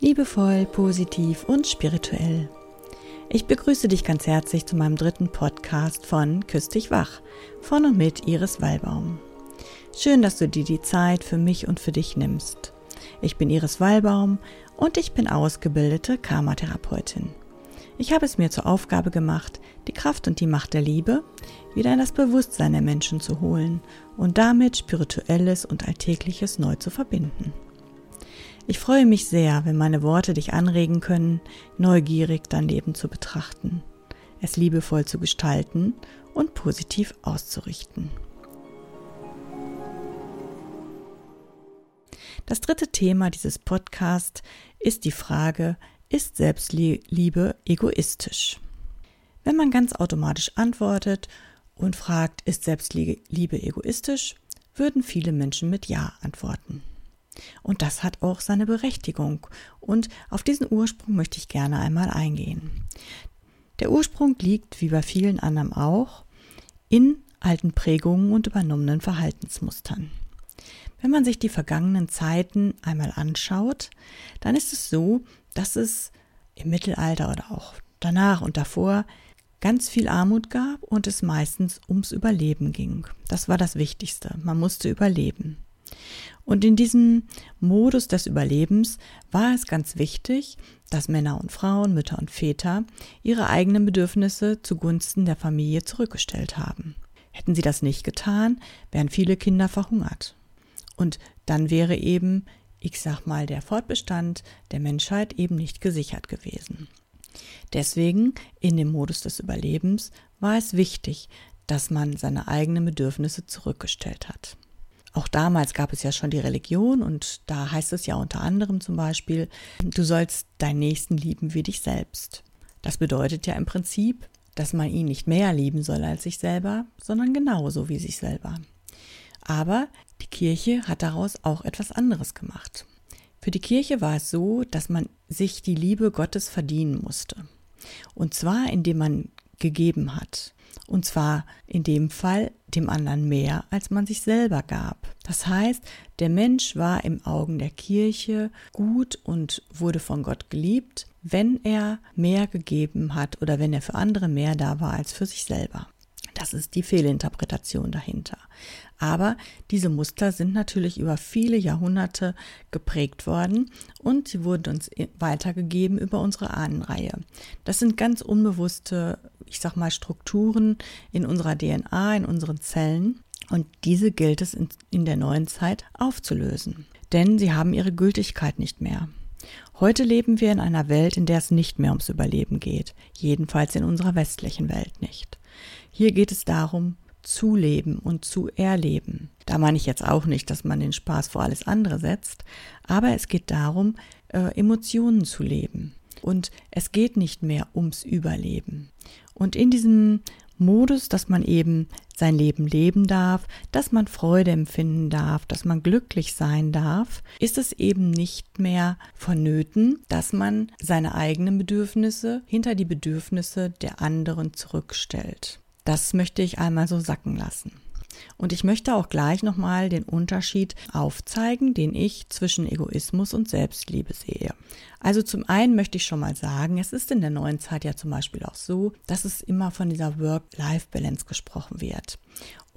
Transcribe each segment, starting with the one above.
Liebevoll, positiv und spirituell. Ich begrüße dich ganz herzlich zu meinem dritten Podcast von Küss dich wach von und mit Iris Wallbaum. Schön, dass du dir die Zeit für mich und für dich nimmst. Ich bin Iris Wallbaum und ich bin ausgebildete Karmatherapeutin. Ich habe es mir zur Aufgabe gemacht, die Kraft und die Macht der Liebe wieder in das Bewusstsein der Menschen zu holen und damit Spirituelles und Alltägliches neu zu verbinden. Ich freue mich sehr, wenn meine Worte dich anregen können, neugierig dein Leben zu betrachten, es liebevoll zu gestalten und positiv auszurichten. Das dritte Thema dieses Podcasts ist die Frage, ist Selbstliebe egoistisch? Wenn man ganz automatisch antwortet und fragt, ist Selbstliebe egoistisch, würden viele Menschen mit Ja antworten. Und das hat auch seine Berechtigung. Und auf diesen Ursprung möchte ich gerne einmal eingehen. Der Ursprung liegt, wie bei vielen anderen auch, in alten Prägungen und übernommenen Verhaltensmustern. Wenn man sich die vergangenen Zeiten einmal anschaut, dann ist es so, dass es im Mittelalter oder auch danach und davor ganz viel Armut gab und es meistens ums Überleben ging. Das war das Wichtigste. Man musste überleben. Und in diesem Modus des Überlebens war es ganz wichtig, dass Männer und Frauen, Mütter und Väter ihre eigenen Bedürfnisse zugunsten der Familie zurückgestellt haben. Hätten sie das nicht getan, wären viele Kinder verhungert. Und dann wäre eben, ich sag mal, der Fortbestand der Menschheit eben nicht gesichert gewesen. Deswegen, in dem Modus des Überlebens, war es wichtig, dass man seine eigenen Bedürfnisse zurückgestellt hat. Auch damals gab es ja schon die Religion und da heißt es ja unter anderem zum Beispiel, du sollst deinen Nächsten lieben wie dich selbst. Das bedeutet ja im Prinzip, dass man ihn nicht mehr lieben soll als sich selber, sondern genauso wie sich selber. Aber die Kirche hat daraus auch etwas anderes gemacht. Für die Kirche war es so, dass man sich die Liebe Gottes verdienen musste. Und zwar indem man gegeben hat. Und zwar in dem Fall dem anderen mehr, als man sich selber gab. Das heißt, der Mensch war im Augen der Kirche gut und wurde von Gott geliebt, wenn er mehr gegeben hat oder wenn er für andere mehr da war als für sich selber. Das ist die Fehlinterpretation dahinter. Aber diese Muster sind natürlich über viele Jahrhunderte geprägt worden und sie wurden uns weitergegeben über unsere Ahnenreihe. Das sind ganz unbewusste, ich sag mal, Strukturen in unserer DNA, in unseren Zellen. Und diese gilt es in, in der neuen Zeit aufzulösen. Denn sie haben ihre Gültigkeit nicht mehr. Heute leben wir in einer Welt, in der es nicht mehr ums Überleben geht, jedenfalls in unserer westlichen Welt nicht. Hier geht es darum, zu leben und zu erleben. Da meine ich jetzt auch nicht, dass man den Spaß vor alles andere setzt, aber es geht darum, äh, Emotionen zu leben. Und es geht nicht mehr ums Überleben. Und in diesem Modus, dass man eben sein Leben leben darf, dass man Freude empfinden darf, dass man glücklich sein darf, ist es eben nicht mehr vonnöten, dass man seine eigenen Bedürfnisse hinter die Bedürfnisse der anderen zurückstellt. Das möchte ich einmal so sacken lassen. Und ich möchte auch gleich nochmal den Unterschied aufzeigen, den ich zwischen Egoismus und Selbstliebe sehe. Also zum einen möchte ich schon mal sagen, es ist in der neuen Zeit ja zum Beispiel auch so, dass es immer von dieser Work-Life-Balance gesprochen wird.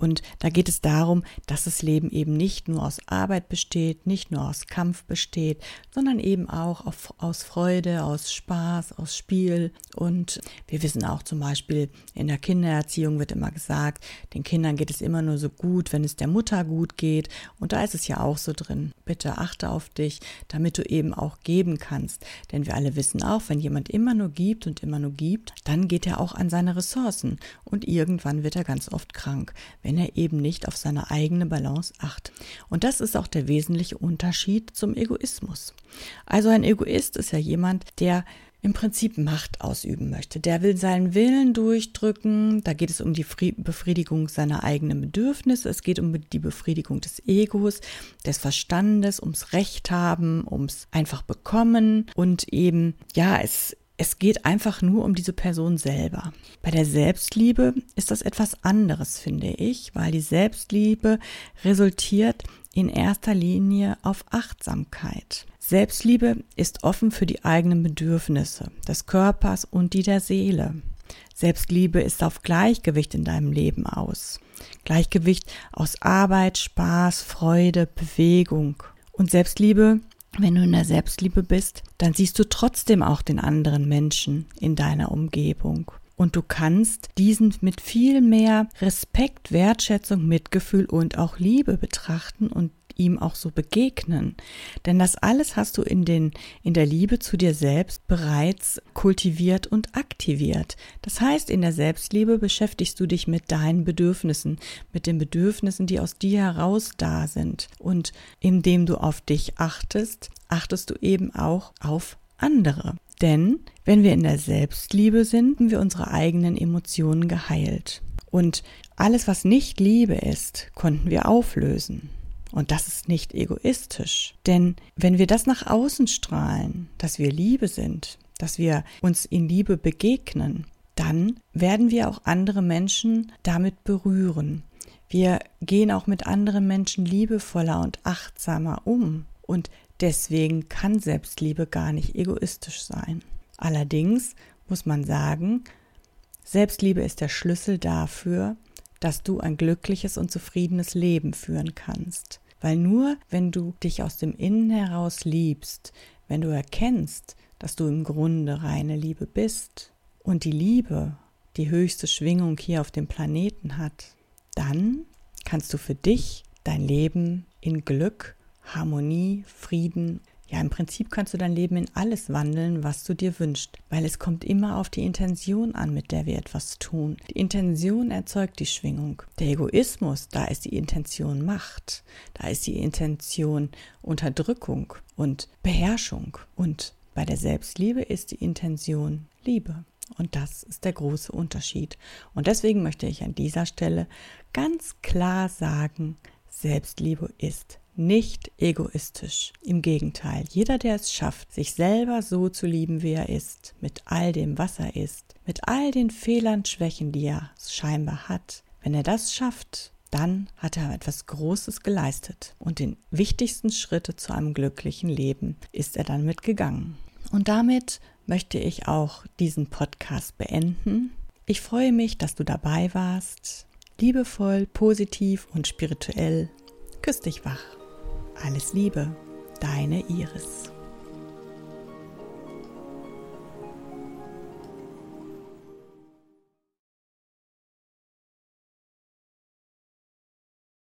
Und da geht es darum, dass das Leben eben nicht nur aus Arbeit besteht, nicht nur aus Kampf besteht, sondern eben auch auf, aus Freude, aus Spaß, aus Spiel. Und wir wissen auch zum Beispiel, in der Kindererziehung wird immer gesagt, den Kindern geht es immer nur so gut, wenn es der Mutter gut geht. Und da ist es ja auch so drin. Bitte achte auf dich, damit du eben auch geben kannst. Denn wir alle wissen auch, wenn jemand immer nur gibt und immer nur gibt, dann geht er auch an seine Ressourcen. Und irgendwann wird er ganz oft krank. Wenn wenn er eben nicht auf seine eigene Balance achtet. Und das ist auch der wesentliche Unterschied zum Egoismus. Also ein Egoist ist ja jemand, der im Prinzip Macht ausüben möchte. Der will seinen Willen durchdrücken. Da geht es um die Befriedigung seiner eigenen Bedürfnisse. Es geht um die Befriedigung des Egos, des Verstandes, ums Recht haben, ums einfach bekommen und eben, ja, es es geht einfach nur um diese Person selber. Bei der Selbstliebe ist das etwas anderes, finde ich, weil die Selbstliebe resultiert in erster Linie auf Achtsamkeit. Selbstliebe ist offen für die eigenen Bedürfnisse des Körpers und die der Seele. Selbstliebe ist auf Gleichgewicht in deinem Leben aus. Gleichgewicht aus Arbeit, Spaß, Freude, Bewegung. Und Selbstliebe wenn du in der Selbstliebe bist, dann siehst du trotzdem auch den anderen Menschen in deiner Umgebung. Und du kannst diesen mit viel mehr Respekt, Wertschätzung, Mitgefühl und auch Liebe betrachten und ihm auch so begegnen. Denn das alles hast du in, den, in der Liebe zu dir selbst bereits kultiviert und aktiviert. Das heißt, in der Selbstliebe beschäftigst du dich mit deinen Bedürfnissen, mit den Bedürfnissen, die aus dir heraus da sind. Und indem du auf dich achtest, achtest du eben auch auf andere. Denn wenn wir in der Selbstliebe sind, haben wir unsere eigenen Emotionen geheilt. Und alles, was nicht Liebe ist, konnten wir auflösen. Und das ist nicht egoistisch. Denn wenn wir das nach außen strahlen, dass wir Liebe sind, dass wir uns in Liebe begegnen, dann werden wir auch andere Menschen damit berühren. Wir gehen auch mit anderen Menschen liebevoller und achtsamer um. Und deswegen kann Selbstliebe gar nicht egoistisch sein. Allerdings muss man sagen, Selbstliebe ist der Schlüssel dafür, dass du ein glückliches und zufriedenes Leben führen kannst. Weil nur wenn du dich aus dem Innen heraus liebst, wenn du erkennst, dass du im Grunde reine Liebe bist und die Liebe die höchste Schwingung hier auf dem Planeten hat, dann kannst du für dich dein Leben in Glück, Harmonie, Frieden ja, im Prinzip kannst du dein Leben in alles wandeln, was du dir wünschst, weil es kommt immer auf die Intention an, mit der wir etwas tun. Die Intention erzeugt die Schwingung. Der Egoismus, da ist die Intention Macht, da ist die Intention Unterdrückung und Beherrschung. Und bei der Selbstliebe ist die Intention Liebe. Und das ist der große Unterschied. Und deswegen möchte ich an dieser Stelle ganz klar sagen, Selbstliebe ist nicht egoistisch. Im Gegenteil, jeder, der es schafft, sich selber so zu lieben, wie er ist, mit all dem, was er ist, mit all den Fehlern, Schwächen, die er scheinbar hat, wenn er das schafft, dann hat er etwas Großes geleistet und den wichtigsten Schritte zu einem glücklichen Leben ist er dann mitgegangen. Und damit möchte ich auch diesen Podcast beenden. Ich freue mich, dass du dabei warst. Liebevoll, positiv und spirituell. Küss dich wach. Alles Liebe, deine Iris.